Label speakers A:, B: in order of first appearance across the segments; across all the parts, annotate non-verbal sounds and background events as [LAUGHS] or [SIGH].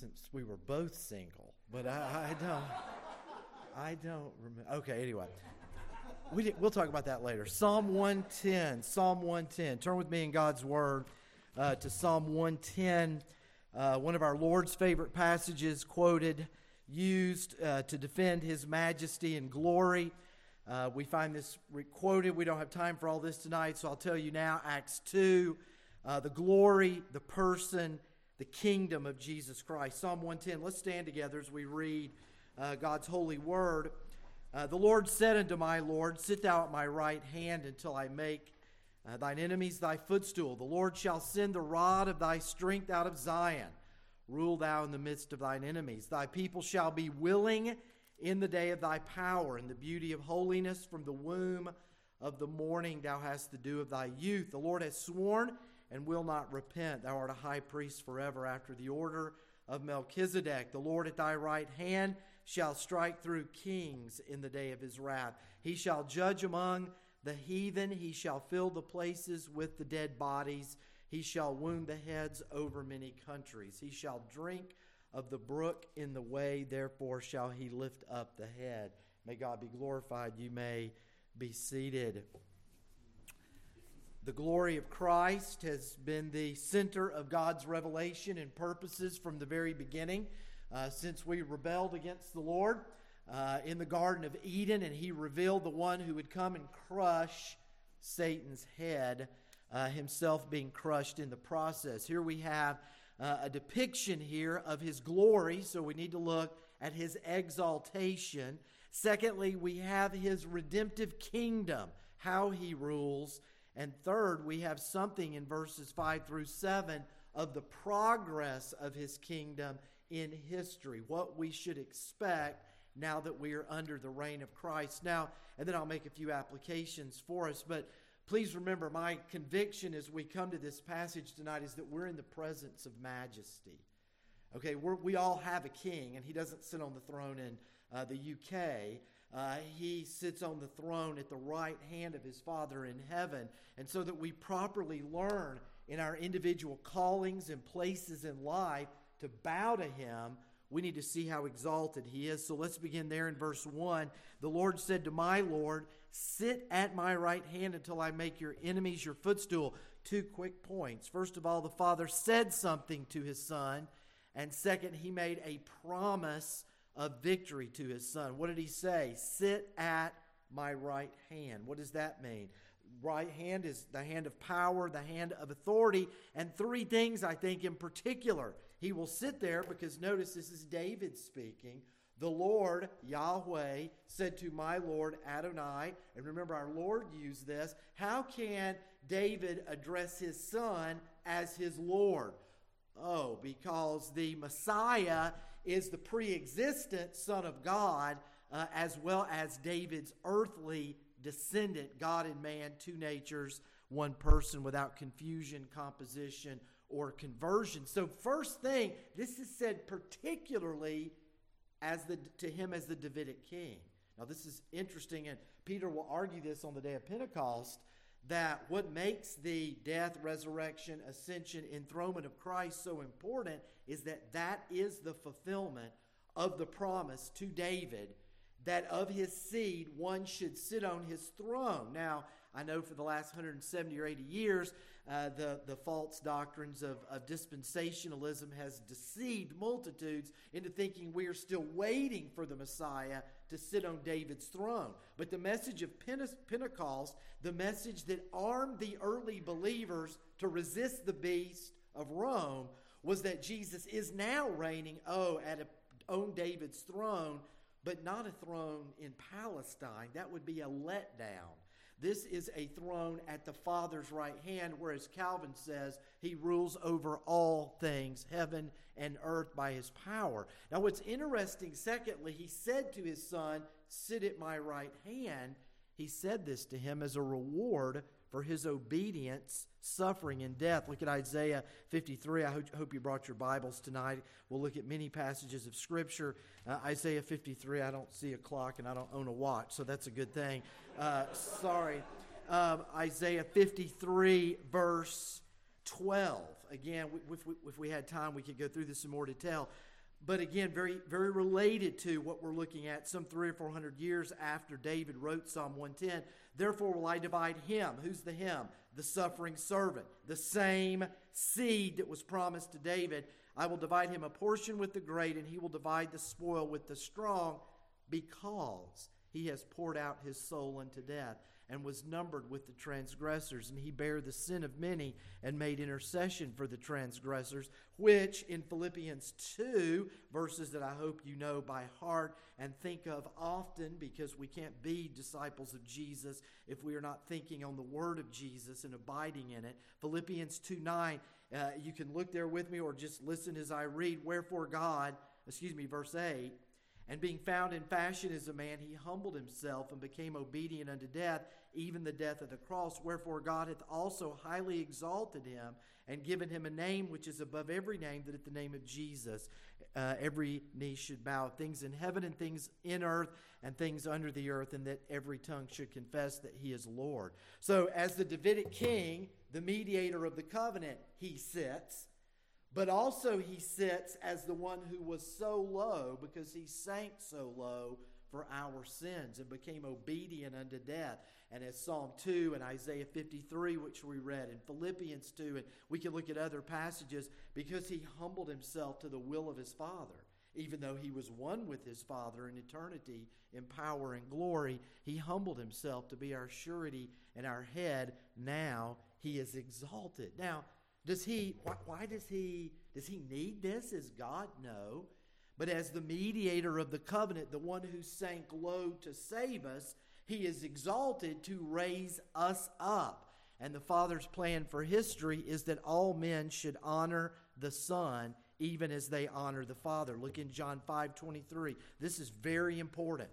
A: since we were both single, but I, I don't. I don't remember. Okay, anyway. We we'll talk about that later. Psalm 110. Psalm 110. Turn with me in God's Word uh, to Psalm 110, uh, one of our Lord's favorite passages, quoted, used uh, to defend His majesty and glory. Uh, we find this quoted. We don't have time for all this tonight, so I'll tell you now Acts 2, uh, the glory, the person, the kingdom of Jesus Christ. Psalm 110. Let's stand together as we read uh, God's holy word. Uh, the Lord said unto my Lord, Sit thou at my right hand until I make uh, thine enemies thy footstool. The Lord shall send the rod of thy strength out of Zion. Rule thou in the midst of thine enemies. Thy people shall be willing in the day of thy power, in the beauty of holiness from the womb of the morning thou hast the dew of thy youth. The Lord has sworn and will not repent. Thou art a high priest forever after the order of Melchizedek. The Lord at thy right hand shall strike through kings in the day of his wrath. He shall judge among the heathen. He shall fill the places with the dead bodies. He shall wound the heads over many countries. He shall drink of the brook in the way, therefore shall he lift up the head. May God be glorified. You may be seated. The glory of Christ has been the center of God's revelation and purposes from the very beginning. Uh, since we rebelled against the Lord uh, in the Garden of Eden, and He revealed the one who would come and crush Satan's head, uh, himself being crushed in the process. Here we have uh, a depiction here of His glory, so we need to look at His exaltation. Secondly, we have His redemptive kingdom, how He rules. And third, we have something in verses 5 through 7 of the progress of his kingdom in history, what we should expect now that we are under the reign of Christ. Now, and then I'll make a few applications for us, but please remember my conviction as we come to this passage tonight is that we're in the presence of majesty. Okay, we all have a king, and he doesn't sit on the throne in uh, the UK. Uh, he sits on the throne at the right hand of his Father in heaven. And so that we properly learn in our individual callings and places in life to bow to him, we need to see how exalted he is. So let's begin there in verse 1. The Lord said to my Lord, Sit at my right hand until I make your enemies your footstool. Two quick points. First of all, the Father said something to his Son. And second, he made a promise of victory to his son. What did he say? Sit at my right hand. What does that mean? Right hand is the hand of power, the hand of authority, and three things I think in particular. He will sit there because notice this is David speaking. The Lord, Yahweh, said to my Lord Adonai, and remember our Lord used this. How can David address his son as his Lord? Oh, because the Messiah is the pre existent Son of God, uh, as well as David's earthly descendant, God and man, two natures, one person without confusion, composition, or conversion. So, first thing, this is said particularly as the, to him as the Davidic king. Now, this is interesting, and Peter will argue this on the day of Pentecost that what makes the death, resurrection, ascension, enthronement of Christ so important is that that is the fulfillment of the promise to David that of his seed one should sit on his throne. Now, I know for the last 170 or 80 years, uh, the, the false doctrines of, of dispensationalism has deceived multitudes into thinking we are still waiting for the Messiah to sit on David's throne. But the message of Pentecost, the message that armed the early believers to resist the beast of Rome, was that Jesus is now reigning, oh, at a, on David's throne, but not a throne in Palestine. That would be a letdown. This is a throne at the Father's right hand, whereas Calvin says he rules over all things, heaven and earth, by his power. Now, what's interesting, secondly, he said to his son, Sit at my right hand. He said this to him as a reward for his obedience, suffering, and death. Look at Isaiah 53. I hope you brought your Bibles tonight. We'll look at many passages of Scripture. Uh, Isaiah 53, I don't see a clock and I don't own a watch, so that's a good thing. Uh, sorry. Um, Isaiah 53, verse 12. Again, if we, if we had time, we could go through this in more detail. but again, very, very related to what we're looking at some three or four hundred years after David wrote Psalm 110. Therefore will I divide him. Who's the him? The suffering servant. The same seed that was promised to David. I will divide him a portion with the great, and he will divide the spoil with the strong, because he has poured out his soul unto death and was numbered with the transgressors, and he bare the sin of many and made intercession for the transgressors, which in Philippians 2, verses that I hope you know by heart and think of often, because we can't be disciples of Jesus if we are not thinking on the word of Jesus and abiding in it. Philippians 2 9, uh, you can look there with me or just listen as I read. Wherefore God, excuse me, verse 8, and being found in fashion as a man, he humbled himself and became obedient unto death, even the death of the cross. Wherefore God hath also highly exalted him and given him a name which is above every name, that at the name of Jesus uh, every knee should bow, things in heaven and things in earth and things under the earth, and that every tongue should confess that he is Lord. So, as the Davidic king, the mediator of the covenant, he sits. But also, he sits as the one who was so low because he sank so low for our sins and became obedient unto death. And as Psalm 2 and Isaiah 53, which we read, and Philippians 2, and we can look at other passages, because he humbled himself to the will of his Father. Even though he was one with his Father in eternity, in power and glory, he humbled himself to be our surety and our head. Now he is exalted. Now, does he, why, why does he, does he need this as God? No. But as the mediator of the covenant, the one who sank low to save us, he is exalted to raise us up. And the Father's plan for history is that all men should honor the Son even as they honor the Father. Look in John 5 23. This is very important.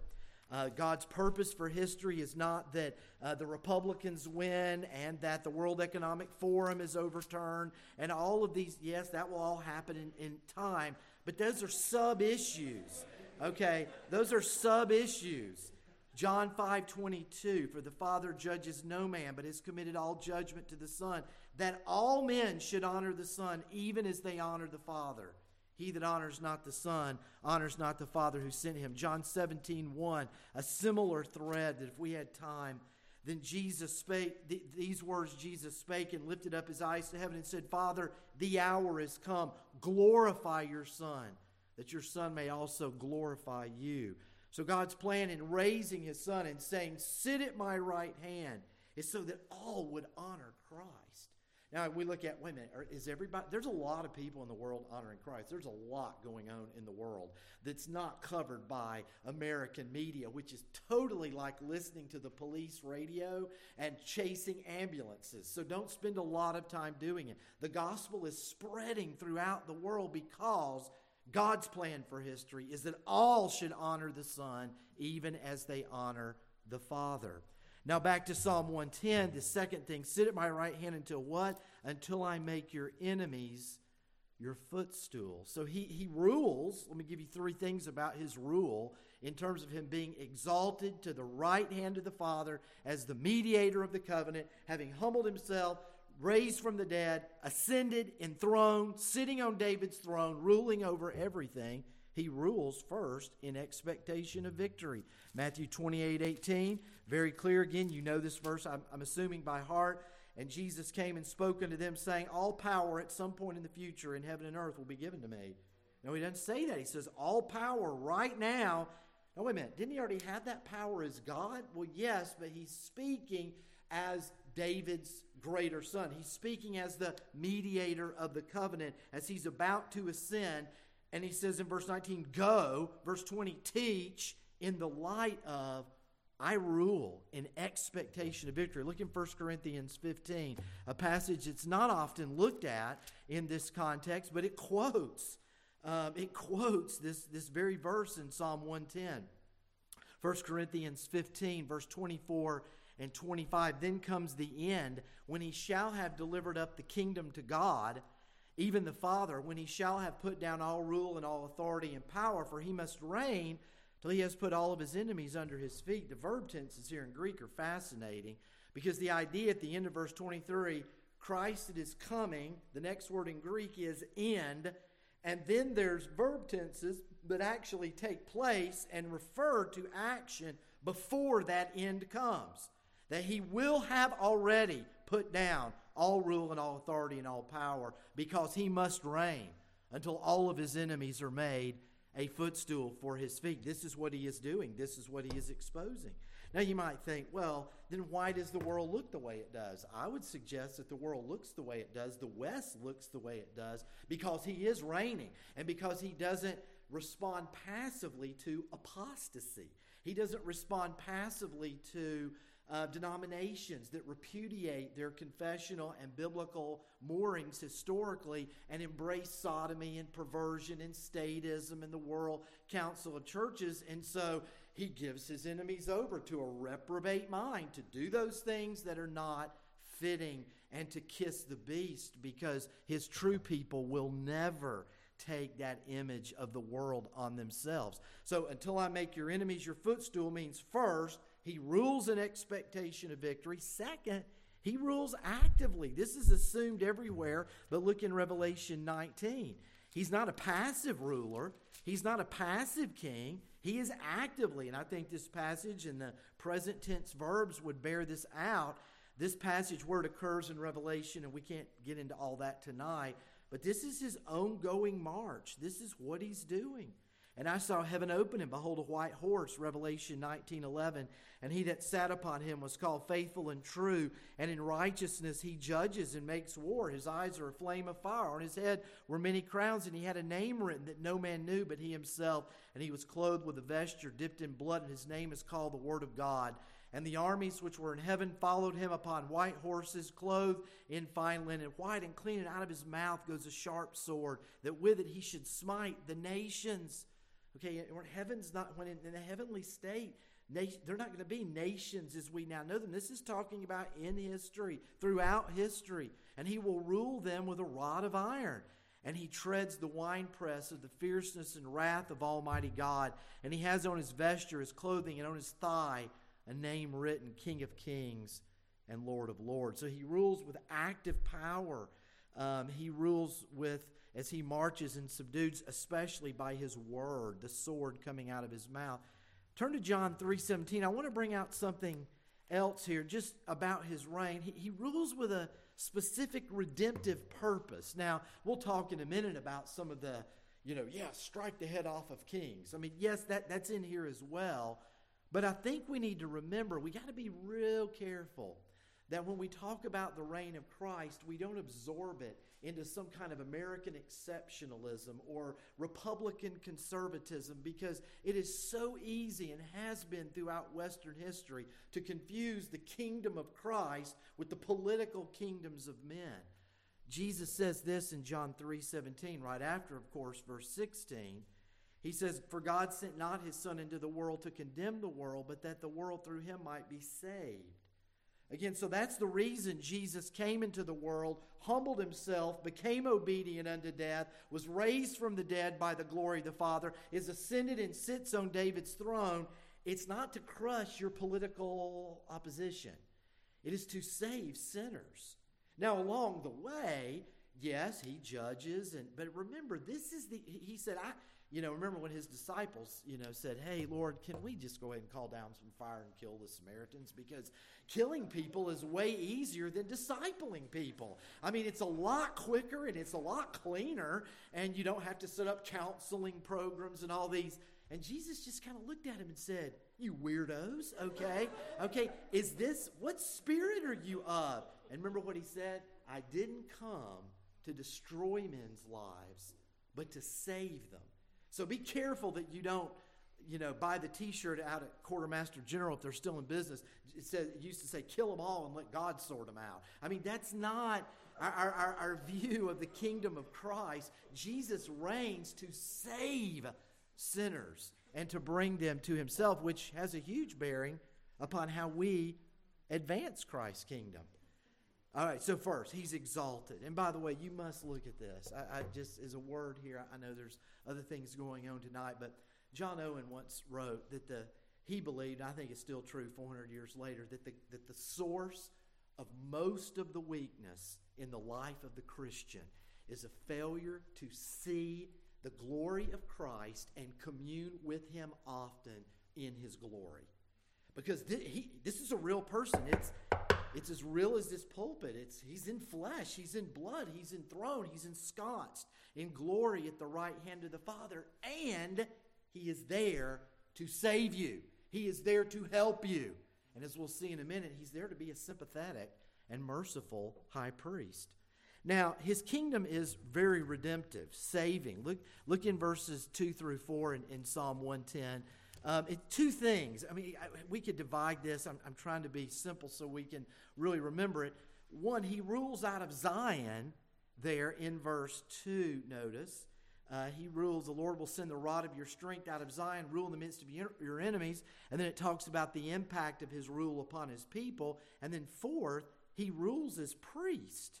A: Uh, God's purpose for history is not that uh, the Republicans win and that the World Economic Forum is overturned and all of these. Yes, that will all happen in, in time, but those are sub issues. Okay? Those are sub issues. John 5 22, for the Father judges no man, but has committed all judgment to the Son, that all men should honor the Son, even as they honor the Father. He that honors not the Son honors not the Father who sent him. John 17, 1, a similar thread that if we had time, then Jesus spake, th- these words Jesus spake and lifted up his eyes to heaven and said, Father, the hour is come. Glorify your Son, that your Son may also glorify you. So God's plan in raising his Son and saying, Sit at my right hand, is so that all would honor Christ. Now we look at wait a minute, is everybody? There's a lot of people in the world honoring Christ. There's a lot going on in the world that's not covered by American media, which is totally like listening to the police radio and chasing ambulances. So don't spend a lot of time doing it. The gospel is spreading throughout the world because God's plan for history is that all should honor the Son, even as they honor the Father. Now back to Psalm 110, the second thing sit at my right hand until what? Until I make your enemies your footstool. So he, he rules. Let me give you three things about his rule in terms of him being exalted to the right hand of the Father as the mediator of the covenant, having humbled himself, raised from the dead, ascended, enthroned, sitting on David's throne, ruling over everything. He rules first in expectation of victory. Matthew 28 18, very clear again. You know this verse, I'm, I'm assuming by heart. And Jesus came and spoke unto them, saying, All power at some point in the future in heaven and earth will be given to me. No, he doesn't say that. He says, All power right now. Now, wait a minute. Didn't he already have that power as God? Well, yes, but he's speaking as David's greater son. He's speaking as the mediator of the covenant as he's about to ascend. And he says in verse 19, Go. Verse 20, Teach in the light of I rule in expectation of victory. Look in 1 Corinthians 15, a passage that's not often looked at in this context, but it quotes. Um, it quotes this, this very verse in Psalm 110. 1 Corinthians 15, verse 24 and 25. Then comes the end, when he shall have delivered up the kingdom to God, even the Father, when he shall have put down all rule and all authority and power, for he must reign till he has put all of his enemies under his feet. The verb tenses here in Greek are fascinating because the idea at the end of verse 23, Christ is coming, the next word in Greek is end, And then there's verb tenses that actually take place and refer to action before that end comes. That he will have already put down all rule and all authority and all power because he must reign until all of his enemies are made a footstool for his feet. This is what he is doing, this is what he is exposing. Now, you might think, well, then why does the world look the way it does? I would suggest that the world looks the way it does, the West looks the way it does, because he is reigning and because he doesn't respond passively to apostasy. He doesn't respond passively to denominations that repudiate their confessional and biblical moorings historically and embrace sodomy and perversion and statism and the world council of churches. And so he gives his enemies over to a reprobate mind to do those things that are not fitting and to kiss the beast because his true people will never take that image of the world on themselves. So until I make your enemies your footstool means first, he rules in expectation of victory. Second, he rules actively. This is assumed everywhere, but look in Revelation 19. He's not a passive ruler, he's not a passive king. He is actively, and I think this passage and the present tense verbs would bear this out. This passage word occurs in Revelation, and we can't get into all that tonight, but this is his ongoing march. This is what he's doing. And I saw heaven open, and behold, a white horse, Revelation 19 11. And he that sat upon him was called faithful and true, and in righteousness he judges and makes war. His eyes are a flame of fire. On his head were many crowns, and he had a name written that no man knew but he himself. And he was clothed with a vesture dipped in blood, and his name is called the Word of God. And the armies which were in heaven followed him upon white horses, clothed in fine linen, white and clean, and out of his mouth goes a sharp sword, that with it he should smite the nations Okay, when heaven's not, when in, in the heavenly state, they're not going to be nations as we now know them. This is talking about in history, throughout history. And he will rule them with a rod of iron. And he treads the winepress of the fierceness and wrath of Almighty God. And he has on his vesture, his clothing, and on his thigh a name written King of Kings and Lord of Lords. So he rules with active power. Um, he rules with as he marches and subdues, especially by his word, the sword coming out of his mouth. Turn to John 3:17. I want to bring out something else here just about his reign. He, he rules with a specific redemptive purpose. Now, we'll talk in a minute about some of the, you know, yeah, strike the head off of kings. I mean, yes, that, that's in here as well. But I think we need to remember we got to be real careful that when we talk about the reign of Christ, we don't absorb it into some kind of American exceptionalism or Republican conservatism because it is so easy and has been throughout Western history to confuse the kingdom of Christ with the political kingdoms of men. Jesus says this in John 3 17, right after, of course, verse 16. He says, For God sent not his Son into the world to condemn the world, but that the world through him might be saved. Again, so that's the reason Jesus came into the world, humbled himself, became obedient unto death, was raised from the dead by the glory of the Father, is ascended and sits on David's throne. It's not to crush your political opposition, it is to save sinners. Now, along the way, yes, he judges, and but remember, this is the he said, I you know, remember when his disciples, you know, said, Hey, Lord, can we just go ahead and call down some fire and kill the Samaritans? Because killing people is way easier than discipling people. I mean, it's a lot quicker and it's a lot cleaner, and you don't have to set up counseling programs and all these. And Jesus just kind of looked at him and said, You weirdos, okay? Okay, is this, what spirit are you of? And remember what he said? I didn't come to destroy men's lives, but to save them. So be careful that you don't, you know, buy the T-shirt out at Quartermaster General if they're still in business. It says it used to say "kill them all and let God sort them out." I mean, that's not our, our, our view of the kingdom of Christ. Jesus reigns to save sinners and to bring them to Himself, which has a huge bearing upon how we advance Christ's kingdom. All right, so first, he's exalted. And by the way, you must look at this. I, I, just, as a word here, I know there's other things going on tonight, but John Owen once wrote that the he believed, I think it's still true 400 years later, that the, that the source of most of the weakness in the life of the Christian is a failure to see the glory of Christ and commune with Him often in His glory. Because th- he, this is a real person. It's, it's as real as this pulpit. It's, he's in flesh, he's in blood, he's enthroned, he's ensconced in glory at the right hand of the Father, and he is there to save you. He is there to help you. And as we'll see in a minute, he's there to be a sympathetic and merciful high priest. Now, his kingdom is very redemptive, saving. Look, look in verses 2 through 4 in, in Psalm 110. Um, it, two things. I mean, I, we could divide this. I'm, I'm trying to be simple so we can really remember it. One, he rules out of Zion there in verse 2, notice. Uh, he rules, the Lord will send the rod of your strength out of Zion, rule in the midst of your, your enemies. And then it talks about the impact of his rule upon his people. And then, fourth, he rules as priest,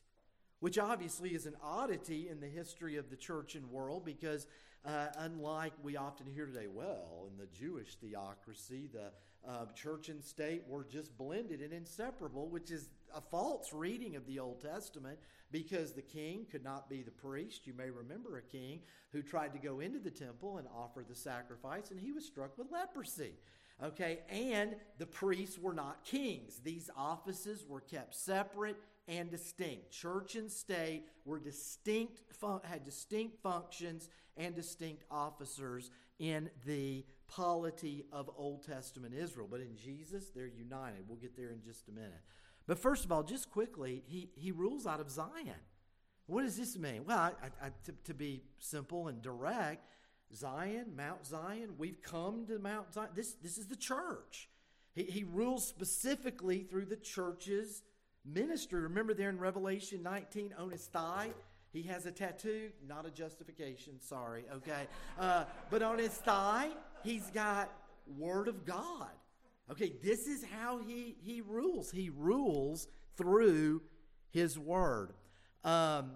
A: which obviously is an oddity in the history of the church and world because, uh, unlike we often hear today, well, in the Jewish theocracy, the uh, church and state were just blended and inseparable, which is a false reading of the Old Testament because the king could not be the priest. You may remember a king who tried to go into the temple and offer the sacrifice, and he was struck with leprosy. Okay, and the priests were not kings. These offices were kept separate and distinct. Church and state were distinct, had distinct functions and distinct officers in the polity of Old Testament Israel. But in Jesus, they're united. We'll get there in just a minute. But first of all, just quickly, he, he rules out of Zion. What does this mean? Well, I, I, to, to be simple and direct, Zion, Mount Zion, we've come to Mount Zion. This, this is the church. He, he rules specifically through the church's ministry. Remember there in Revelation 19 on his thigh? He has a tattoo, not a justification, sorry, okay? Uh, but on his thigh, he's got Word of God. Okay, this is how he, he rules. He rules through his word. Um,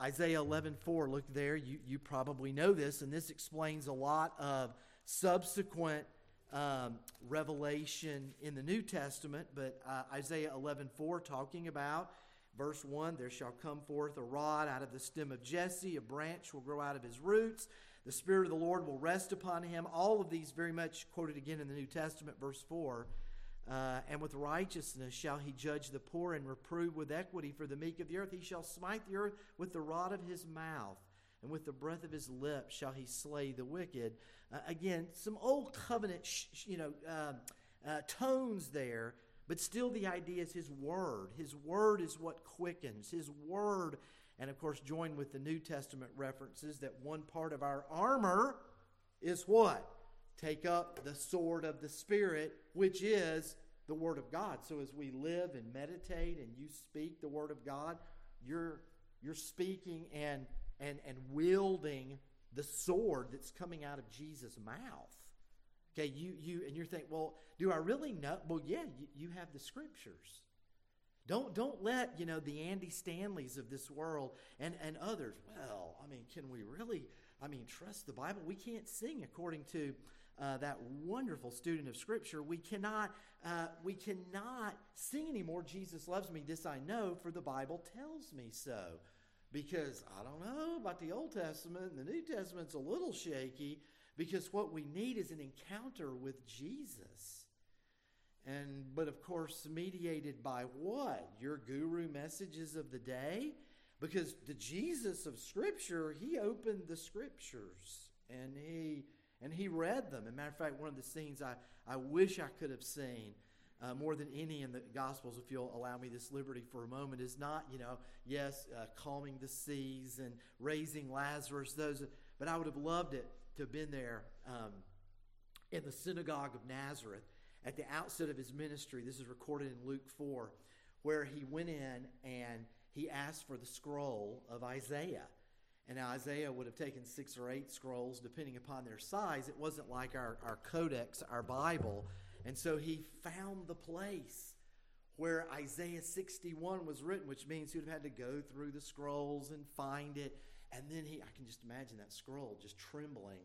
A: Isaiah 11 4, look there. You, you probably know this, and this explains a lot of subsequent um, revelation in the New Testament. But uh, Isaiah 11 4, talking about verse 1 there shall come forth a rod out of the stem of Jesse, a branch will grow out of his roots. The Spirit of the Lord will rest upon him. All of these very much quoted again in the New Testament, verse 4. Uh, and with righteousness shall he judge the poor and reprove with equity for the meek of the earth. He shall smite the earth with the rod of his mouth, and with the breath of his lips shall he slay the wicked. Uh, again, some old covenant, sh- you know, uh, uh, tones there, but still the idea is his word. His word is what quickens. His word and of course, join with the New Testament references that one part of our armor is what? Take up the sword of the Spirit, which is the Word of God. So as we live and meditate and you speak the Word of God, you're, you're speaking and, and, and wielding the sword that's coming out of Jesus' mouth. Okay, you, you and you're thinking, well, do I really know? Well, yeah, you, you have the scriptures. Don't, don't let, you know, the Andy Stanleys of this world and, and others, well, I mean, can we really, I mean, trust the Bible? We can't sing according to uh, that wonderful student of Scripture. We cannot, uh, we cannot sing anymore, Jesus loves me, this I know, for the Bible tells me so. Because I don't know about the Old Testament, the New Testament's a little shaky, because what we need is an encounter with Jesus. And but of course mediated by what? Your guru messages of the day? Because the Jesus of Scripture, he opened the Scriptures and he and he read them. As a matter of fact, one of the scenes I, I wish I could have seen uh, more than any in the Gospels, if you'll allow me this liberty for a moment, is not, you know, yes, uh, calming the seas and raising Lazarus, those, but I would have loved it to have been there um, in the synagogue of Nazareth at the outset of his ministry. This is recorded in Luke 4, where he went in and he asked for the scroll of Isaiah. And Isaiah would have taken six or eight scrolls, depending upon their size. It wasn't like our, our codex, our Bible. And so he found the place where Isaiah 61 was written, which means he would have had to go through the scrolls and find it. And then he, I can just imagine that scroll just trembling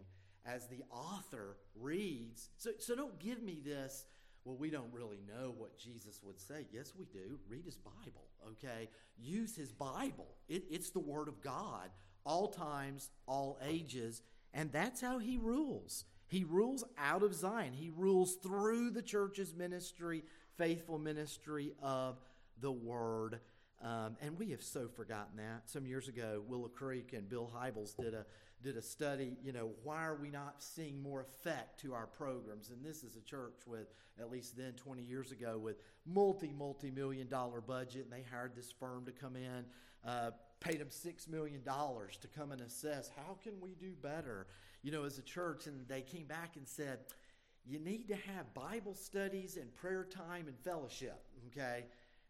A: as the author reads. So, so don't give me this, well, we don't really know what Jesus would say. Yes, we do. Read his Bible, okay? Use his Bible. It, it's the Word of God, all times, all ages, and that's how he rules. He rules out of Zion, he rules through the church's ministry, faithful ministry of the Word. Um, and we have so forgotten that. Some years ago, Willow Creek and Bill Hybels did a did a study, you know, why are we not seeing more effect to our programs? And this is a church with, at least then 20 years ago, with multi, multi million dollar budget. And they hired this firm to come in, uh, paid them $6 million to come and assess how can we do better, you know, as a church. And they came back and said, you need to have Bible studies and prayer time and fellowship, okay?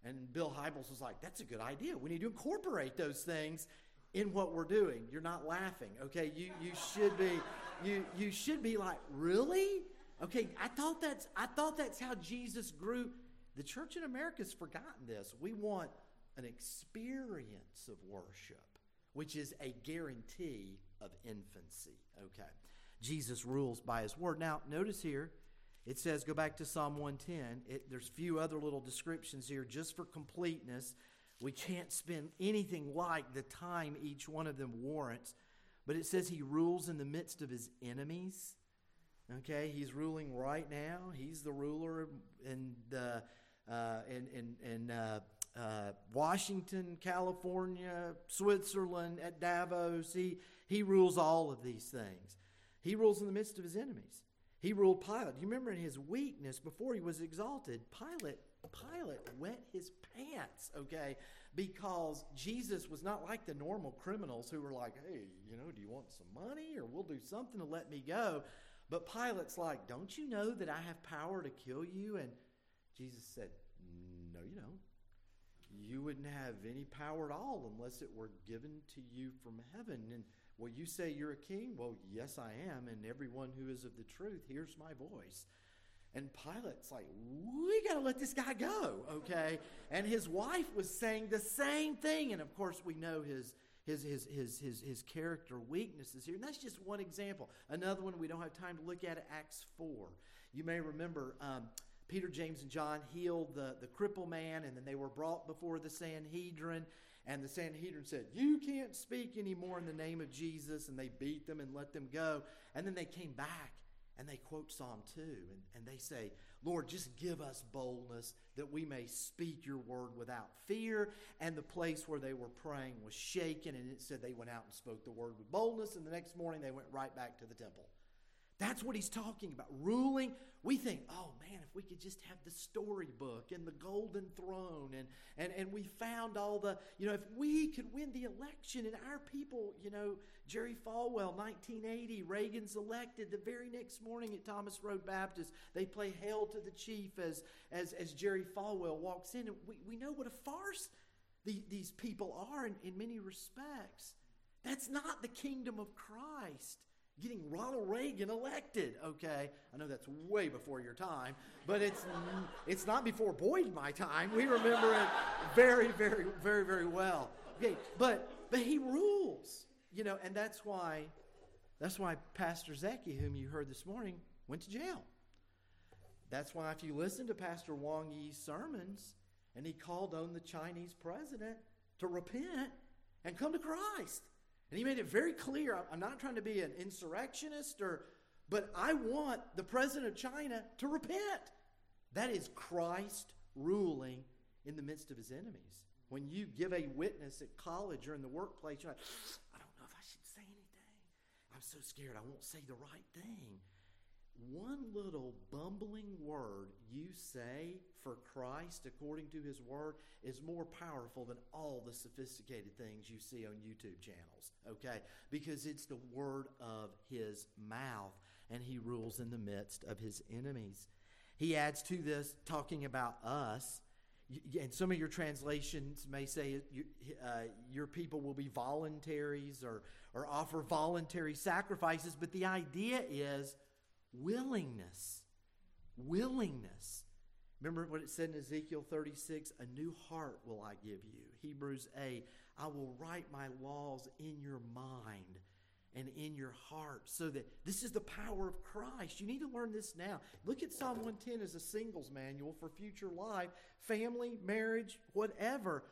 A: And Bill Hybels was like, that's a good idea. We need to incorporate those things in what we're doing. You're not laughing, okay? You you should be you you should be like, really? Okay, I thought that's I thought that's how Jesus grew. The church in America has forgotten this. We want an experience of worship, which is a guarantee of infancy. Okay. Jesus rules by his word. Now, notice here, it says, go back to Psalm 110. It, there's few other little descriptions here just for completeness. We can't spend anything like the time each one of them warrants. But it says he rules in the midst of his enemies. Okay, he's ruling right now. He's the ruler in the uh, in in, in uh, uh, Washington, California, Switzerland, at Davos. He he rules all of these things. He rules in the midst of his enemies. He ruled Pilate. You remember in his weakness before he was exalted, Pilate Pilate wet his pants, okay, because Jesus was not like the normal criminals who were like, hey, you know, do you want some money or we'll do something to let me go? But Pilate's like, don't you know that I have power to kill you? And Jesus said, no, you don't. You wouldn't have any power at all unless it were given to you from heaven. And well, you say you're a king? Well, yes, I am. And everyone who is of the truth hears my voice. And Pilate's like, we got to let this guy go, okay? And his wife was saying the same thing. And of course, we know his, his, his, his, his, his character weaknesses here. And that's just one example. Another one we don't have time to look at, Acts 4. You may remember um, Peter, James, and John healed the, the cripple man, and then they were brought before the Sanhedrin. And the Sanhedrin said, You can't speak anymore in the name of Jesus. And they beat them and let them go. And then they came back and they quote Psalm 2 and, and they say, Lord, just give us boldness that we may speak your word without fear. And the place where they were praying was shaken, and it said they went out and spoke the word with boldness, and the next morning they went right back to the temple. That's what he's talking about. Ruling. We think, oh man, if we could just have the storybook and the golden throne and, and, and we found all the, you know, if we could win the election and our people, you know, Jerry Falwell, 1980, Reagan's elected. The very next morning at Thomas Road Baptist, they play Hail to the Chief as, as, as Jerry Falwell walks in. And we, we know what a farce the, these people are in, in many respects. That's not the kingdom of Christ getting Ronald Reagan elected. Okay, I know that's way before your time, but it's it's not before Boyd my time. We remember it very, very, very, very well. Okay, but but he rules, you know, and that's why that's why Pastor Zeki, whom you heard this morning, went to jail. That's why if you listen to Pastor Wang Yi's sermons, and he called on the Chinese president to repent and come to Christ. And he made it very clear I'm not trying to be an insurrectionist or but I want the president of China to repent. That is Christ ruling in the midst of his enemies. When you give a witness at college or in the workplace, you're like, I don't know if I should say anything. I'm so scared I won't say the right thing one little bumbling word you say for Christ according to his word is more powerful than all the sophisticated things you see on YouTube channels, okay? Because it's the word of his mouth, and he rules in the midst of his enemies. He adds to this, talking about us, and some of your translations may say uh, your people will be voluntaries or, or offer voluntary sacrifices, but the idea is willingness. Willingness. Remember what it said in Ezekiel 36 A new heart will I give you. Hebrews 8 I will write my laws in your mind and in your heart so that this is the power of Christ. You need to learn this now. Look at Psalm 110 as a singles manual for future life, family, marriage, whatever.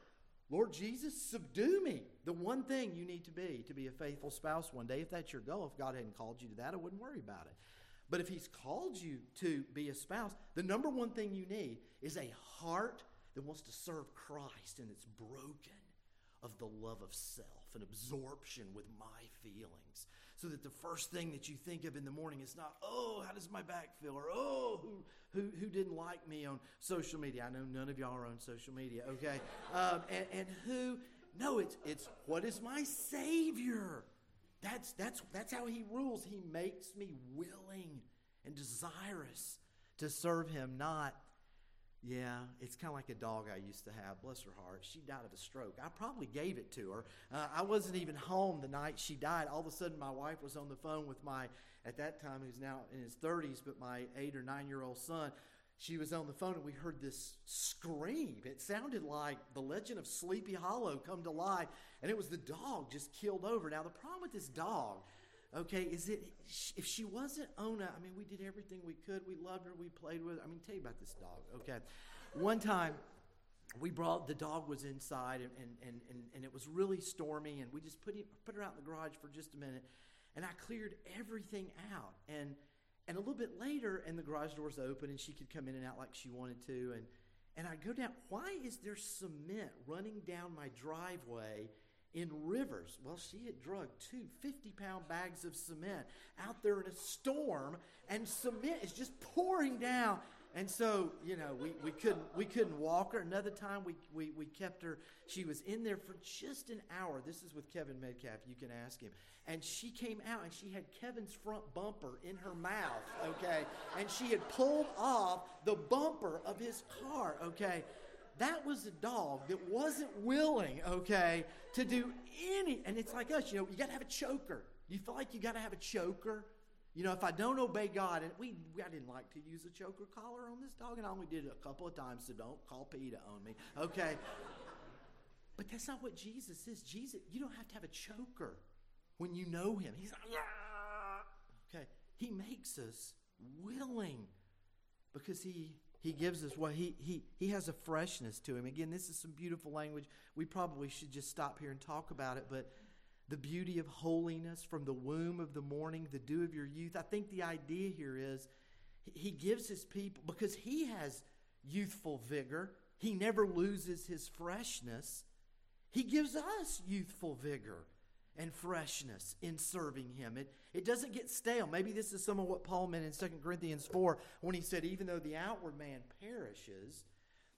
A: Lord Jesus, subdue me. The one thing you need to be to be a faithful spouse one day. If that's your goal, if God hadn't called you to that, I wouldn't worry about it. But if He's called you to be a spouse, the number one thing you need is a heart that wants to serve Christ and it's broken of the love of self and absorption with my feelings. So that the first thing that you think of in the morning is not, oh, how does my back feel? Or, oh, who, who, who didn't like me on social media? I know none of y'all are on social media, okay? Um, and, and who, no, it's, it's what is my Savior? That's, that's, that's how He rules. He makes me willing and desirous to serve Him, not yeah, it's kind of like a dog I used to have. Bless her heart. She died of a stroke. I probably gave it to her. Uh, I wasn't even home the night she died. All of a sudden, my wife was on the phone with my, at that time, who's now in his 30s, but my eight or nine year old son. She was on the phone and we heard this scream. It sounded like the legend of Sleepy Hollow come to life, and it was the dog just killed over. Now, the problem with this dog, okay, is it if she wasn't Ona, I mean, we did everything we could. We loved her. We played with her. I mean, tell you about this dog, okay? One time, we brought the dog was inside and, and, and, and it was really stormy and we just put, him, put her out in the garage for just a minute and i cleared everything out and and a little bit later and the garage doors open and she could come in and out like she wanted to and and i go down why is there cement running down my driveway in rivers. Well, she had drugged two 50 pound bags of cement out there in a storm, and cement is just pouring down. And so, you know, we, we couldn't we couldn't walk her. Another time we, we, we kept her, she was in there for just an hour. This is with Kevin medcalf you can ask him. And she came out and she had Kevin's front bumper in her mouth, okay? And she had pulled off the bumper of his car, okay? That was a dog that wasn't willing, okay, to do any. And it's like us, you know, you got to have a choker. You feel like you got to have a choker. You know, if I don't obey God, and we, I didn't like to use a choker collar on this dog, and I only did it a couple of times, so don't call PETA on me, okay? [LAUGHS] but that's not what Jesus is. Jesus, you don't have to have a choker when you know Him. He's like, yeah. okay. He makes us willing because He he gives us what he, he, he has a freshness to him. Again, this is some beautiful language. We probably should just stop here and talk about it, but the beauty of holiness from the womb of the morning, the dew of your youth. I think the idea here is he gives his people, because he has youthful vigor, he never loses his freshness. He gives us youthful vigor and freshness in serving him. It, it doesn't get stale. Maybe this is some of what Paul meant in 2 Corinthians 4 when he said, even though the outward man perishes,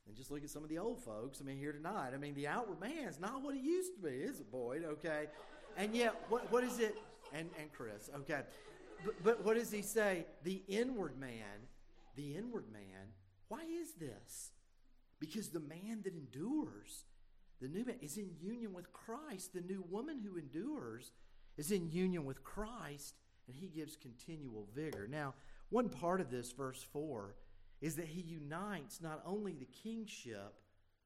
A: and just look at some of the old folks, I mean, here tonight, I mean, the outward man is not what it used to be, is it, Boyd? Okay. And yet, what, what is it? And, and Chris, okay. But, but what does he say? The inward man, the inward man, why is this? Because the man that endures, the new man is in union with Christ. The new woman who endures is in union with Christ, and he gives continual vigor. Now, one part of this, verse 4, is that he unites not only the kingship,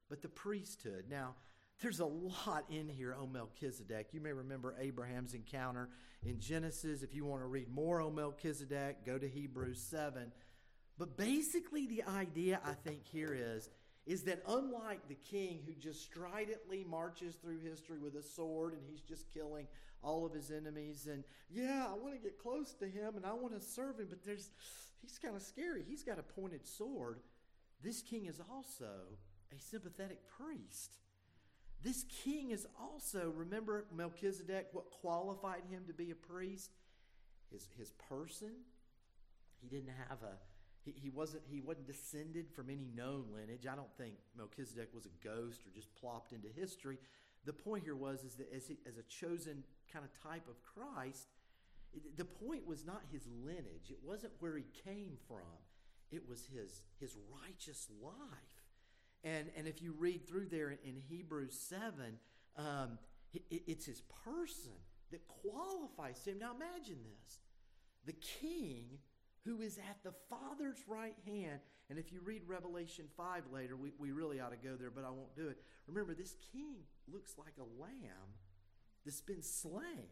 A: but the priesthood. Now, there's a lot in here on Melchizedek. You may remember Abraham's encounter in Genesis. If you want to read more on Melchizedek, go to Hebrews 7. But basically, the idea I think here is is that unlike the king who just stridently marches through history with a sword and he's just killing all of his enemies and yeah, I want to get close to him and I want to serve him, but there's he's kind of scary. He's got a pointed sword. This king is also a sympathetic priest. This king is also, remember Melchizedek, what qualified him to be a priest? His, his person. He didn't have a he, he, wasn't, he wasn't descended from any known lineage. I don't think Melchizedek was a ghost or just plopped into history. The point here was is that as, he, as a chosen kind of type of Christ, it, the point was not his lineage. It wasn't where he came from. It was his, his righteous life. And, and if you read through there in, Hebrews 7, um, it, it's his person that qualifies him. Now imagine this. The king who is at the Father's right hand. And if you read Revelation 5 later, we, we really ought to go there, but I won't do it. Remember, this king looks like a lamb that's been slain.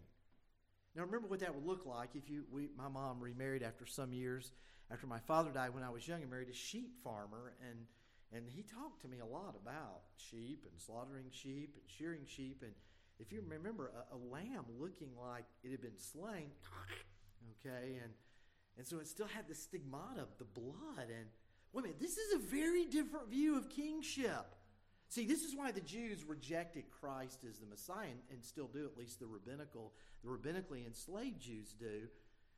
A: Now, remember what that would look like if you, we, my mom remarried after some years after my father died when I was young and married a sheep farmer. And, and he talked to me a lot about sheep and slaughtering sheep and shearing sheep. And if you remember, a, a lamb looking like it had been slain, [LAUGHS] okay, and, and so it still had the stigmata of the blood. And wait a minute, this is a very different view of kingship. See, this is why the Jews rejected Christ as the Messiah and, and still do, at least the rabbinical, the rabbinically enslaved Jews do,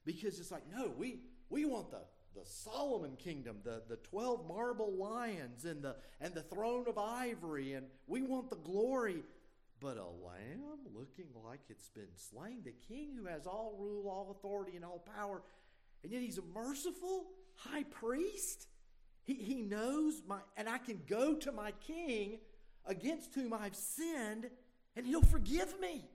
A: because it's like, no, we, we want the, the Solomon kingdom, the, the 12 marble lions and the, and the throne of ivory, and we want the glory. But a lamb looking like it's been slain, the king who has all rule, all authority, and all power, and yet he's a merciful high priest. He, he knows my, and I can go to my king against whom I've sinned, and he'll forgive me.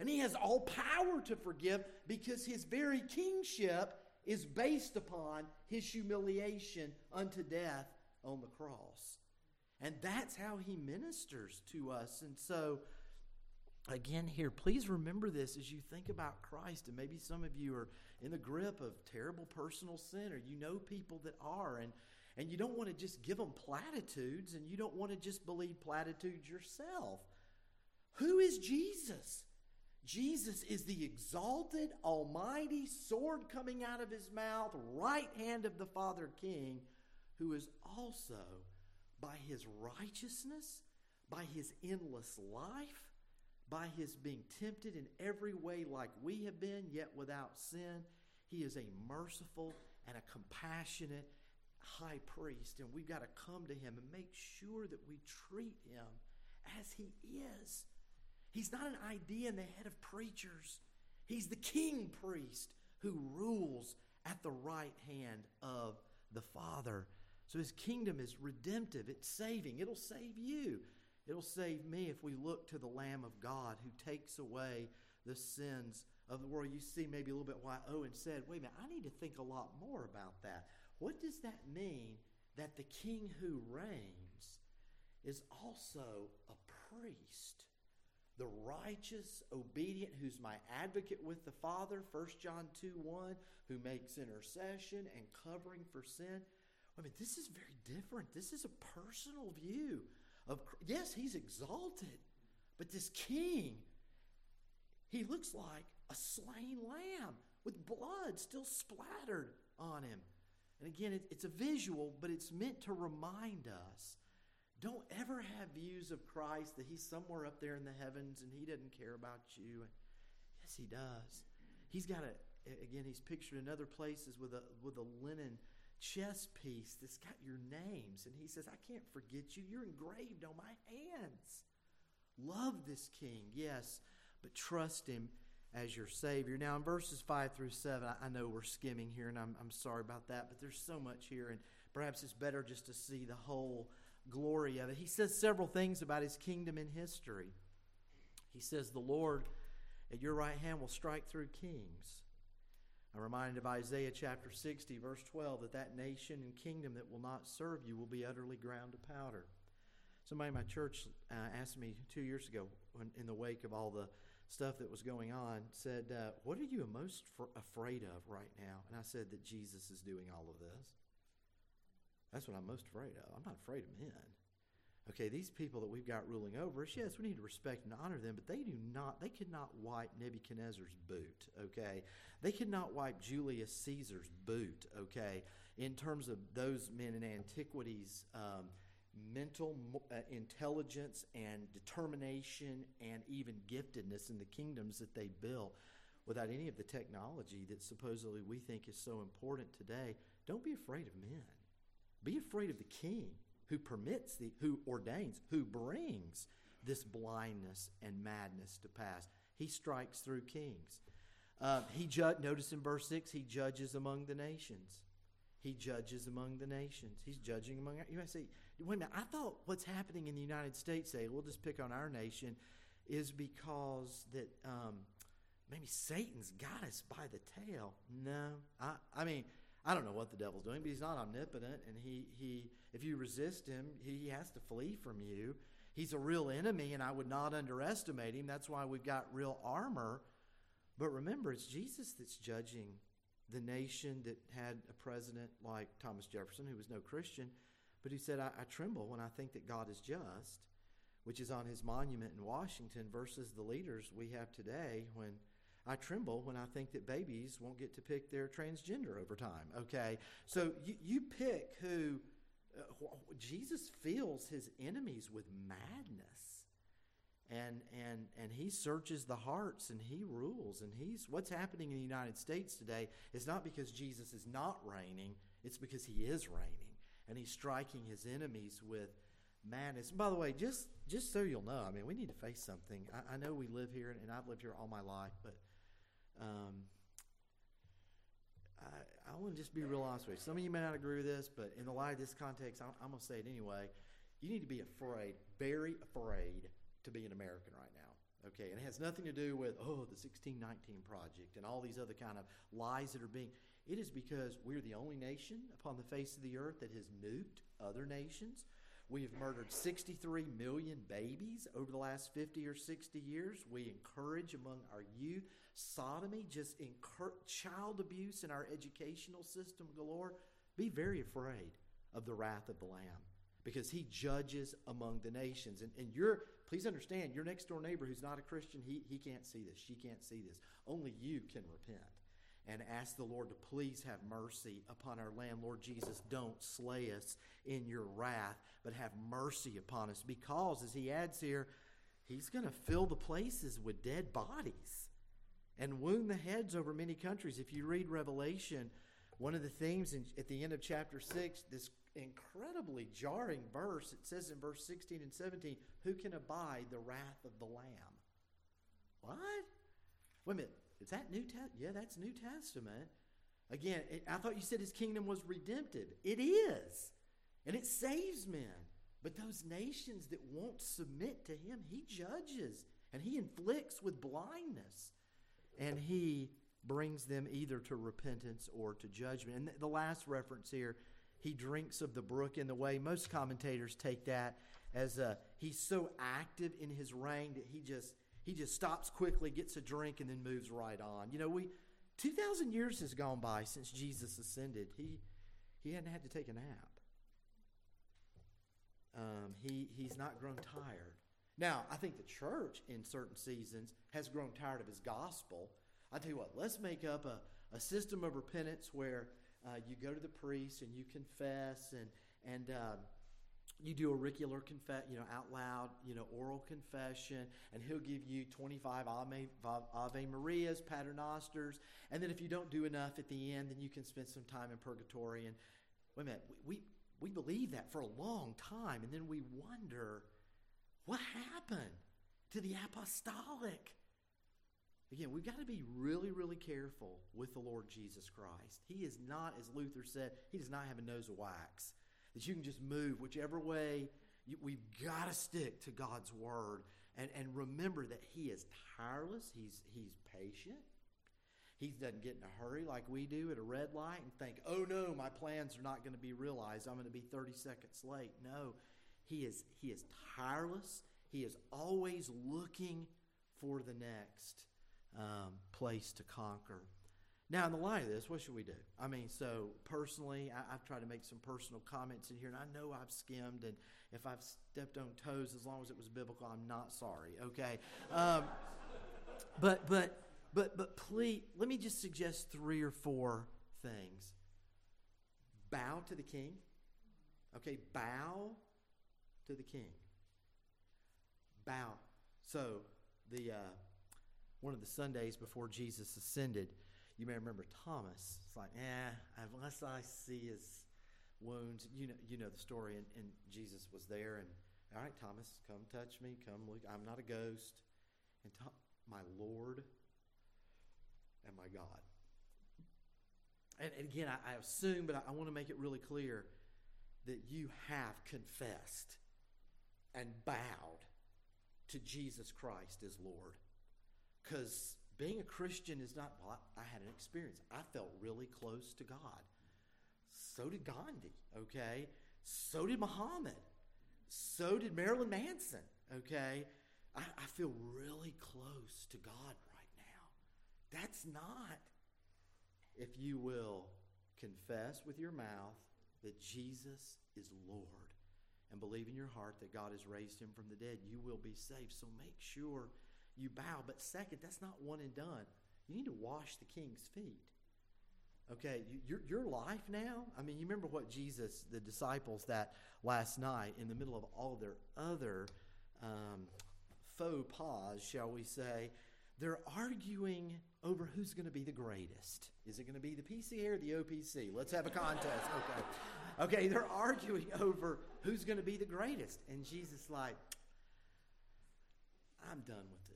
A: And he has all power to forgive because his very kingship is based upon his humiliation unto death on the cross. And that's how he ministers to us. And so, again, here, please remember this as you think about Christ. And maybe some of you are in the grip of terrible personal sin, or you know people that are. And, and you don't want to just give them platitudes, and you don't want to just believe platitudes yourself. Who is Jesus? Jesus is the exalted, almighty sword coming out of his mouth, right hand of the Father King, who is also by his righteousness, by his endless life, by his being tempted in every way like we have been, yet without sin. He is a merciful and a compassionate high priest, and we've got to come to him and make sure that we treat him as he is. He's not an idea in the head of preachers, he's the king priest who rules at the right hand of the Father. So his kingdom is redemptive, it's saving, it'll save you. It'll save me if we look to the Lamb of God who takes away the sins of the world. You see maybe a little bit why Owen said, wait a minute, I need to think a lot more about that. What does that mean that the king who reigns is also a priest? The righteous, obedient, who's my advocate with the Father, 1 John 2 1, who makes intercession and covering for sin. I mean, this is very different. This is a personal view of, yes, he's exalted, but this king, he looks like a slain lamb with blood still splattered on him. And again, it, it's a visual, but it's meant to remind us don't ever have views of Christ that he's somewhere up there in the heavens and he doesn't care about you. Yes, he does. He's got a, again, he's pictured in other places with a, with a linen chest piece that's got your names. And he says, I can't forget you. You're engraved on my hands. Love this king, yes, but trust him as your Savior. Now, in verses 5 through 7, I know we're skimming here, and I'm, I'm sorry about that, but there's so much here, and perhaps it's better just to see the whole glory of it. He says several things about his kingdom in history. He says, The Lord at your right hand will strike through kings. I'm reminded of Isaiah chapter 60, verse 12, that that nation and kingdom that will not serve you will be utterly ground to powder. Somebody in my church uh, asked me two years ago, when, in the wake of all the stuff that was going on, said, uh, What are you most afraid of right now? And I said that Jesus is doing all of this. That's what I'm most afraid of. I'm not afraid of men. Okay, these people that we've got ruling over us, yes, we need to respect and honor them, but they do not, they could not wipe Nebuchadnezzar's boot, okay? They could not wipe Julius Caesar's boot, okay? In terms of those men in antiquities, um, mental uh, intelligence and determination and even giftedness in the kingdoms that they built without any of the technology that supposedly we think is so important today. Don't be afraid of men. Be afraid of the king who permits the who ordains, who brings this blindness and madness to pass. He strikes through kings. Uh, he ju- notice in verse six, he judges among the nations. He judges among the nations. He's judging among. You might say, wait a minute, I thought what's happening in the United States, say, we'll just pick on our nation, is because that um, maybe Satan's got us by the tail. No. I, I mean, I don't know what the devil's doing, but he's not omnipotent, and he, he if you resist him, he has to flee from you. He's a real enemy, and I would not underestimate him. That's why we've got real armor. But remember, it's Jesus that's judging the nation that had a president like Thomas Jefferson, who was no Christian, but who said, I, I tremble when I think that God is just, which is on his monument in Washington, versus the leaders we have today when I tremble when I think that babies won't get to pick their transgender over time. Okay? So you, you pick who. Uh, Jesus fills his enemies with madness. And, and, and he searches the hearts and he rules. And he's what's happening in the United States today is not because Jesus is not reigning, it's because he is reigning. And he's striking his enemies with madness. By the way, just, just so you'll know, I mean, we need to face something. I, I know we live here, and I've lived here all my life, but um, I, I want to just be real honest with you. Some of you may not agree with this, but in the light of this context, I'm, I'm going to say it anyway. You need to be afraid, very afraid, to be an American right now. Okay, and it has nothing to do with oh the 1619 project and all these other kind of lies that are being. It is because we're the only nation upon the face of the earth that has nuked other nations. We have murdered 63 million babies over the last 50 or 60 years. We encourage among our youth sodomy, just incur- child abuse in our educational system galore. Be very afraid of the wrath of the Lamb because he judges among the nations. And, and you're, please understand, your next door neighbor who's not a Christian, he, he can't see this. She can't see this. Only you can repent and ask the Lord to please have mercy upon our land. Lord Jesus, don't slay us in your wrath, but have mercy upon us. Because, as he adds here, he's going to fill the places with dead bodies and wound the heads over many countries. If you read Revelation, one of the themes in, at the end of chapter 6, this incredibly jarring verse, it says in verse 16 and 17, Who can abide the wrath of the Lamb? What? Wait a minute. Is that New Testament? Yeah, that's New Testament. Again, it, I thought you said his kingdom was redemptive. It is. And it saves men. But those nations that won't submit to him, he judges and he inflicts with blindness. And he brings them either to repentance or to judgment. And the last reference here, he drinks of the brook in the way. Most commentators take that as a, he's so active in his reign that he just he just stops quickly, gets a drink, and then moves right on. You know, we 2,000 years has gone by since Jesus ascended. He, he hadn't had to take a nap. Um, he, he's not grown tired. Now, I think the church in certain seasons has grown tired of his gospel. I tell you what, let's make up a, a system of repentance where uh, you go to the priest and you confess and, and uh, you do auricular confess, you know, out loud, you know, oral confession, and he'll give you 25 Ave, Ave Marias, Paternosters, and then if you don't do enough at the end, then you can spend some time in purgatory. And wait a minute, we, we, we believe that for a long time, and then we wonder what happened to the apostolic. Again, we've got to be really, really careful with the Lord Jesus Christ. He is not, as Luther said, he does not have a nose of wax that you can just move whichever way. You, we've got to stick to God's word and, and remember that He is tireless, He's, he's patient. He doesn't get in a hurry like we do at a red light and think, oh no, my plans are not going to be realized. I'm going to be 30 seconds late. No, he is, he is tireless. He is always looking for the next um, place to conquer. Now, in the light of this, what should we do? I mean, so personally, I, have tried to make some personal comments in here, and I know I've skimmed, and if I've stepped on toes, as long as it was biblical, I'm not sorry. Okay, um, but but but but please, let me just suggest three or four things. Bow to the King. Okay, bow to the King. Bow. So the uh, one of the Sundays before Jesus ascended you may remember Thomas. It's like, eh, unless I see his wounds. You know, you know the story, and, and Jesus was there, and all right, Thomas, come touch me, come look. I'm not a ghost, and my Lord and my God. And, and again, I, I, assume, but I, I want to make it really clear that you have confessed and bowed to Jesus Christ as Lord. Because being a Christian is not, well, I, I had an experience. I felt really close to God. So did Gandhi, okay? So did Muhammad. So did Marilyn Manson, okay? I, I feel really close to God right now. That's not. If you will confess with your mouth that Jesus is Lord and believe in your heart that God has raised him from the dead, you will be saved. So make sure you bow. But second, that's not one and done. You need to wash the king's feet. Okay, your, your life now, I mean, you remember what Jesus, the disciples, that last night in the middle of all their other um, faux pas, shall we say, they're arguing over who's going to be the greatest. Is it going to be the PCA or the OPC? Let's have a contest. Okay. Okay, they're arguing over who's going to be the greatest. And Jesus like, I'm done with this.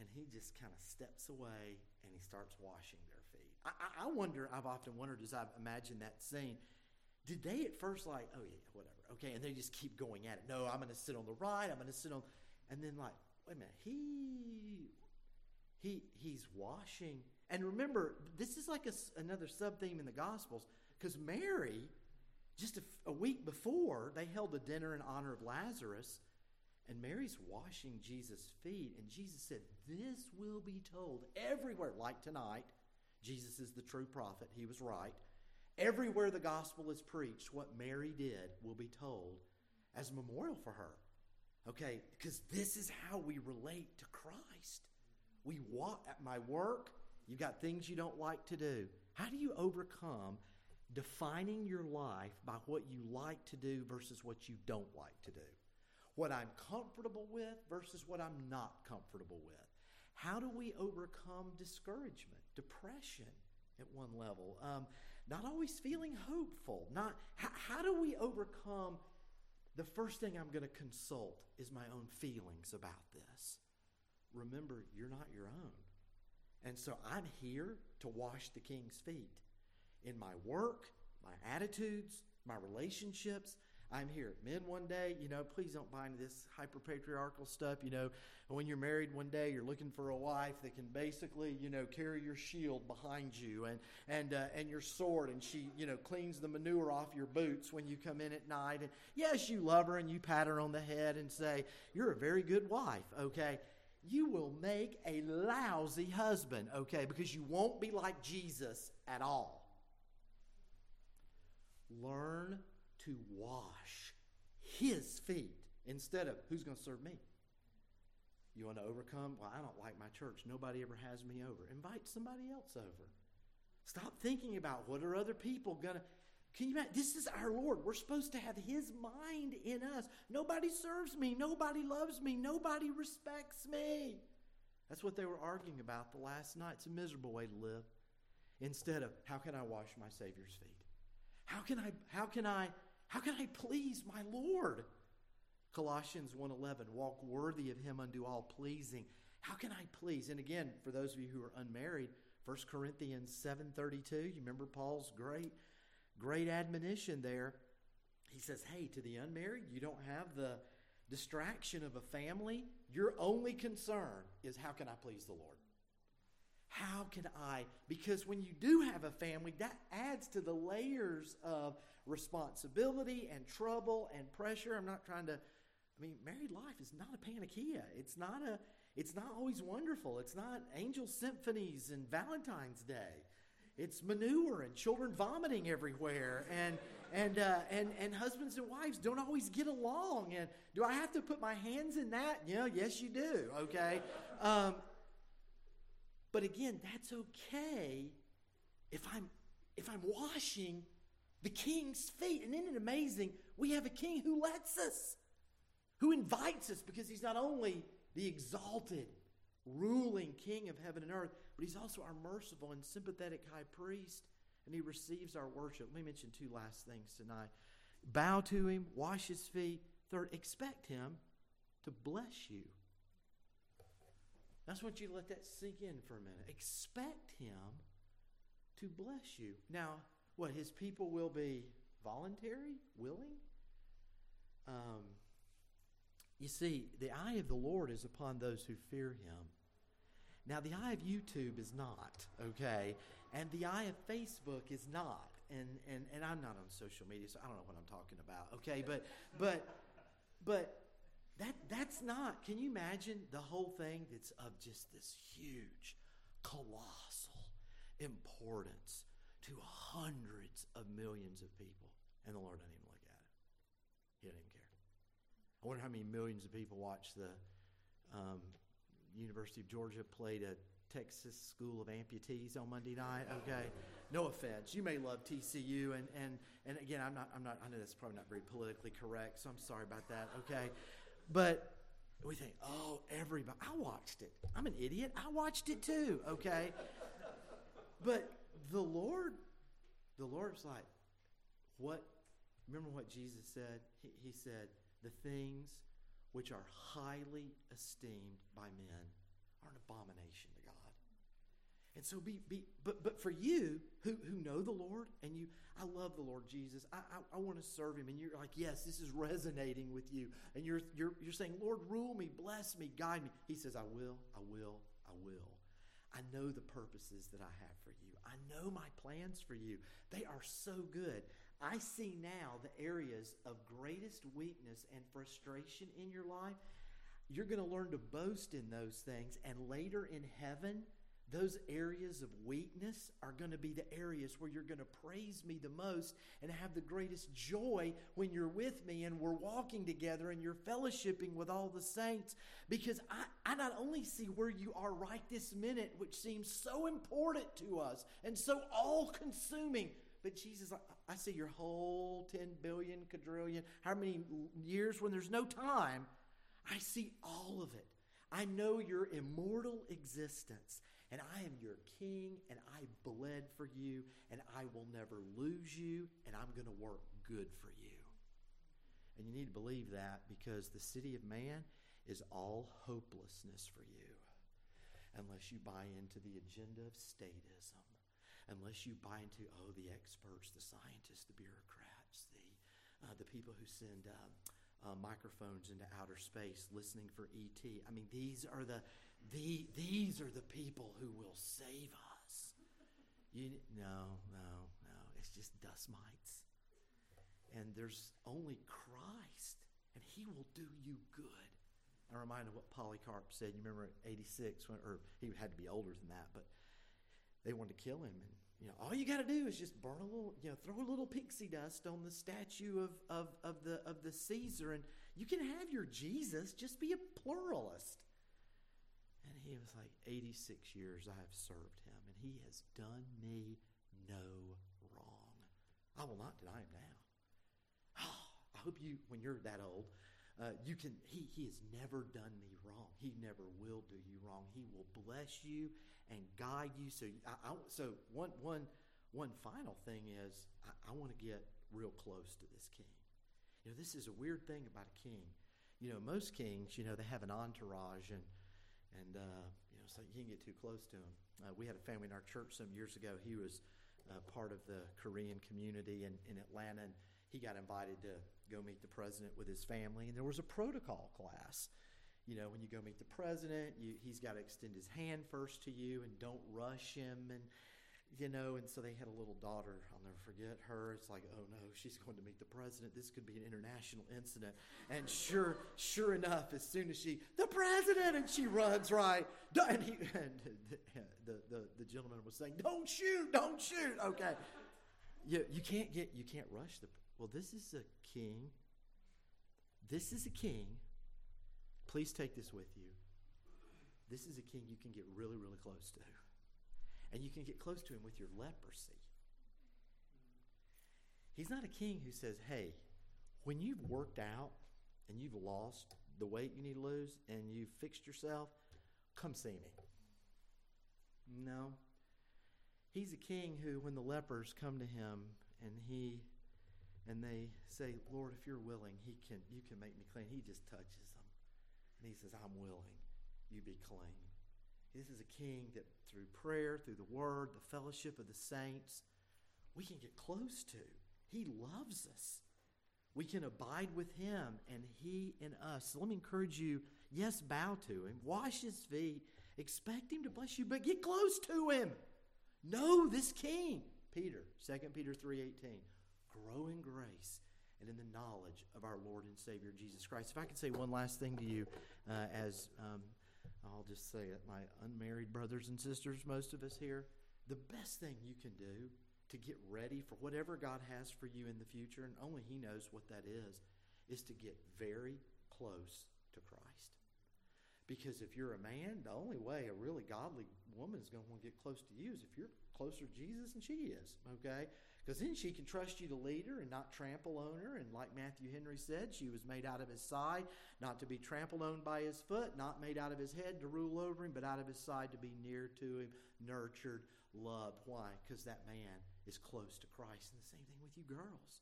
A: And he just kind of steps away and he starts washing their feet. I, I wonder, I've often wondered as I've imagined that scene, did they at first like, oh yeah, whatever, okay, and they just keep going at it. No, I'm going to sit on the right. I'm going to sit on, and then like, wait a minute, he, he, he's washing. And remember, this is like a, another sub theme in the Gospels because Mary, just a, a week before, they held a dinner in honor of Lazarus. And Mary's washing Jesus' feet, and Jesus said, This will be told everywhere, like tonight. Jesus is the true prophet. He was right. Everywhere the gospel is preached, what Mary did will be told as a memorial for her. Okay, because this is how we relate to Christ. We walk at my work, you've got things you don't like to do. How do you overcome defining your life by what you like to do versus what you don't like to do? What I'm comfortable with versus what I'm not comfortable with. How do we overcome discouragement, depression at one level? Um, not always feeling hopeful. Not how, how do we overcome the first thing I'm going to consult is my own feelings about this. Remember, you're not your own. And so I'm here to wash the king's feet in my work, my attitudes, my relationships, I'm here at men one day, you know, please don't buy into this hyper patriarchal stuff. You know, when you're married one day, you're looking for a wife that can basically, you know, carry your shield behind you and and uh, and your sword, and she, you know, cleans the manure off your boots when you come in at night. And yes, you love her and you pat her on the head and say, "You're a very good wife." Okay. You will make a lousy husband, okay, because you won't be like Jesus at all. Learn to wash his feet instead of who's going to serve me. You want to overcome? Well, I don't like my church. Nobody ever has me over. Invite somebody else over. Stop thinking about what are other people going to. Can you imagine? This is our Lord. We're supposed to have His mind in us. Nobody serves me. Nobody loves me. Nobody respects me. That's what they were arguing about the last night. It's a miserable way to live. Instead of, how can I wash my Savior's feet? How can I, how can I how can I please my Lord? Colossians 1:11 walk worthy of him unto all pleasing. How can I please? And again, for those of you who are unmarried, 1 Corinthians 7:32, you remember Paul's great great admonition there. He says, "Hey, to the unmarried, you don't have the distraction of a family. Your only concern is how can I please the Lord?" How can I? Because when you do have a family, that adds to the layers of responsibility and trouble and pressure. I'm not trying to, I mean, married life is not a panacea. It's not a, it's not always wonderful. It's not angel symphonies and Valentine's Day. It's manure and children vomiting everywhere, and and uh, and and husbands and wives don't always get along. And do I have to put my hands in that? Yeah, yes, you do. Okay, um, but again, that's okay if I'm if I'm washing the king's feet. And isn't it amazing? We have a king who lets us, who invites us because he's not only the exalted, ruling king of heaven and earth, but he's also our merciful and sympathetic high priest. And he receives our worship. Let me mention two last things tonight bow to him, wash his feet. Third, expect him to bless you. I just want you to let that sink in for a minute. Expect Him to bless you. Now, what? His people will be voluntary, willing? Um, you see, the eye of the Lord is upon those who fear Him. Now, the eye of YouTube is not, okay? And the eye of Facebook is not. And, and, and I'm not on social media, so I don't know what I'm talking about, okay? But, but, but that, that's not, can you imagine the whole thing that's of just this huge colossal importance to hundreds of millions of people. And the Lord doesn't even look at it. He doesn't even care. I wonder how many millions of people watch the um, University of Georgia played a Texas School of Amputees on Monday night. Okay, no offense. You may love TCU, and and and again, I'm not. I'm not. I know that's probably not very politically correct, so I'm sorry about that. Okay, but we think, oh, everybody. I watched it. I'm an idiot. I watched it too. Okay, but the Lord, the Lord's like, what? Remember what Jesus said? He, he said, the things which are highly esteemed by men are an abomination. And so be, be but but for you who, who know the Lord and you I love the Lord Jesus. I, I, I want to serve him. And you're like, yes, this is resonating with you. And you're you're you're saying, Lord, rule me, bless me, guide me. He says, I will, I will, I will. I know the purposes that I have for you. I know my plans for you. They are so good. I see now the areas of greatest weakness and frustration in your life. You're going to learn to boast in those things. And later in heaven, those areas of weakness are going to be the areas where you're going to praise me the most and have the greatest joy when you're with me and we're walking together and you're fellowshipping with all the saints. Because I, I not only see where you are right this minute, which seems so important to us and so all consuming, but Jesus, I, I see your whole 10 billion, quadrillion, how many years when there's no time. I see all of it. I know your immortal existence, and I am your king, and I bled for you, and I will never lose you, and I'm going to work good for you. And you need to believe that because the city of man is all hopelessness for you unless you buy into the agenda of statism unless you buy into oh the experts, the scientists, the bureaucrats, the uh, the people who send uh, uh, microphones into outer space listening for ET. I mean, these are the the these are the people who will save us. You no no no. It's just dust mites, and there's only Christ, and He will do you good. I'm reminded of what Polycarp said. You remember 86, when, or he had to be older than that, but they wanted to kill him. And you know, all you got to do is just burn a little, you know, throw a little pixie dust on the statue of, of, of, the, of the Caesar, and you can have your Jesus. Just be a pluralist. He was like, 86 years I have served him, and he has done me no wrong. I will not deny him now. Oh, [GASPS] I hope you, when you're that old, uh, you can. He he has never done me wrong. He never will do you wrong. He will bless you and guide you. So, I, I, so one, one, one final thing is I, I want to get real close to this king. You know, this is a weird thing about a king. You know, most kings, you know, they have an entourage and, and uh, you know, so you can get too close to them. Uh, we had a family in our church some years ago. He was uh, part of the Korean community in, in Atlanta, and he got invited to go meet the president with his family, and there was a protocol class you know, when you go meet the president, you, he's got to extend his hand first to you and don't rush him. And, you know, and so they had a little daughter. I'll never forget her. It's like, oh no, she's going to meet the president. This could be an international incident. And sure, sure enough, as soon as she, the president, and she runs right. And, he, [LAUGHS] and the, the, the, gentleman was saying, don't shoot, don't shoot. Okay. You, you can't get, you can't rush the, well, this is a king. This is a king Please take this with you. This is a king you can get really, really close to. And you can get close to him with your leprosy. He's not a king who says, hey, when you've worked out and you've lost the weight you need to lose and you've fixed yourself, come see me. No. He's a king who, when the lepers come to him and he and they say, Lord, if you're willing, he can you can make me clean, he just touches them. And he says, I'm willing. You be clean. This is a king that through prayer, through the word, the fellowship of the saints, we can get close to. He loves us. We can abide with him and he in us. So let me encourage you yes, bow to him, wash his feet, expect him to bless you, but get close to him. Know this king. Peter, 2 Peter 3:18. Grow in grace and in the knowledge of our Lord and Savior Jesus Christ. If I could say one last thing to you uh, as um, I'll just say it, my unmarried brothers and sisters, most of us here, the best thing you can do to get ready for whatever God has for you in the future, and only He knows what that is, is to get very close to Christ. Because if you're a man, the only way a really godly woman is going to want to get close to you is if you're closer to Jesus than she is, okay? Because then she can trust you to lead her and not trample on her. And like Matthew Henry said, she was made out of his side, not to be trampled on by his foot, not made out of his head to rule over him, but out of his side to be near to him, nurtured, loved. Why? Because that man is close to Christ. And the same thing with you girls.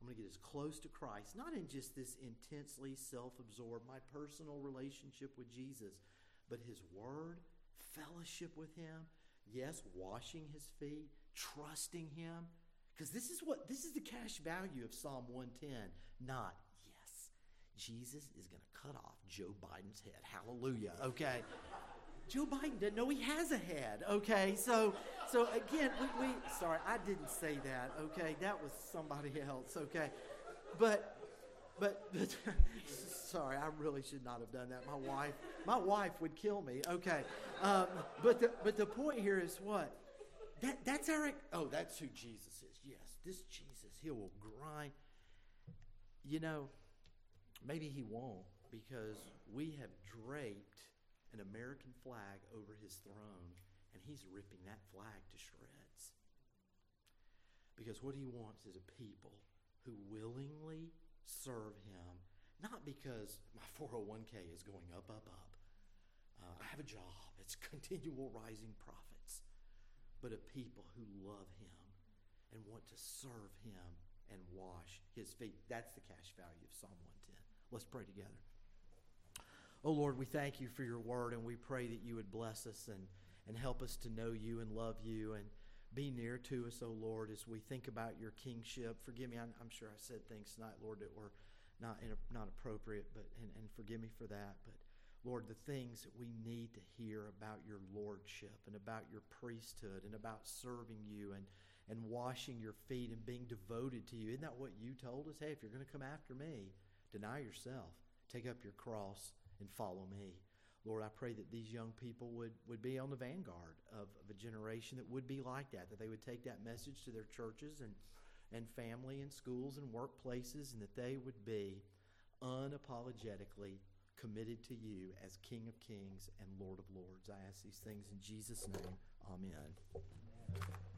A: I'm going to get as close to Christ, not in just this intensely self absorbed, my personal relationship with Jesus, but His Word, fellowship with Him, yes, washing His feet, trusting Him. Because this is what this is the cash value of Psalm 110, not yes, Jesus is going to cut off Joe Biden's head. Hallelujah. Okay. Joe Biden doesn't know he has a head. Okay, so so again, we, we sorry, I didn't say that. Okay, that was somebody else. Okay, but but, but [LAUGHS] sorry, I really should not have done that. My wife, my wife would kill me. Okay, um, but the but the point here is what that that's our oh that's who Jesus is. Yes, this Jesus, he will grind. You know, maybe he won't because we have draped an American flag over his throne, and he's ripping that flag to shreds. Because what he wants is a people who willingly serve him, not because my 401k is going up, up, up. Uh, I have a job, it's [LAUGHS] continual rising profits, but a people who love him and want to serve him and wash his feet. That's the cash value of Psalm 110. Let's pray together. Oh Lord, we thank you for your word and we pray that you would bless us and, and help us to know you and love you and be near to us, oh Lord, as we think about your kingship. Forgive me, I'm, I'm sure I said things tonight, Lord, that were not, in, not appropriate, but and, and forgive me for that. But Lord, the things that we need to hear about your lordship and about your priesthood and about serving you and, and washing your feet and being devoted to you. Isn't that what you told us? Hey, if you're going to come after me, deny yourself, take up your cross and follow me. Lord, I pray that these young people would, would be on the vanguard of, of a generation that would be like that, that they would take that message to their churches and, and family and schools and workplaces, and that they would be unapologetically committed to you as King of Kings and Lord of Lords. I ask these things in Jesus' name. Amen. Amen.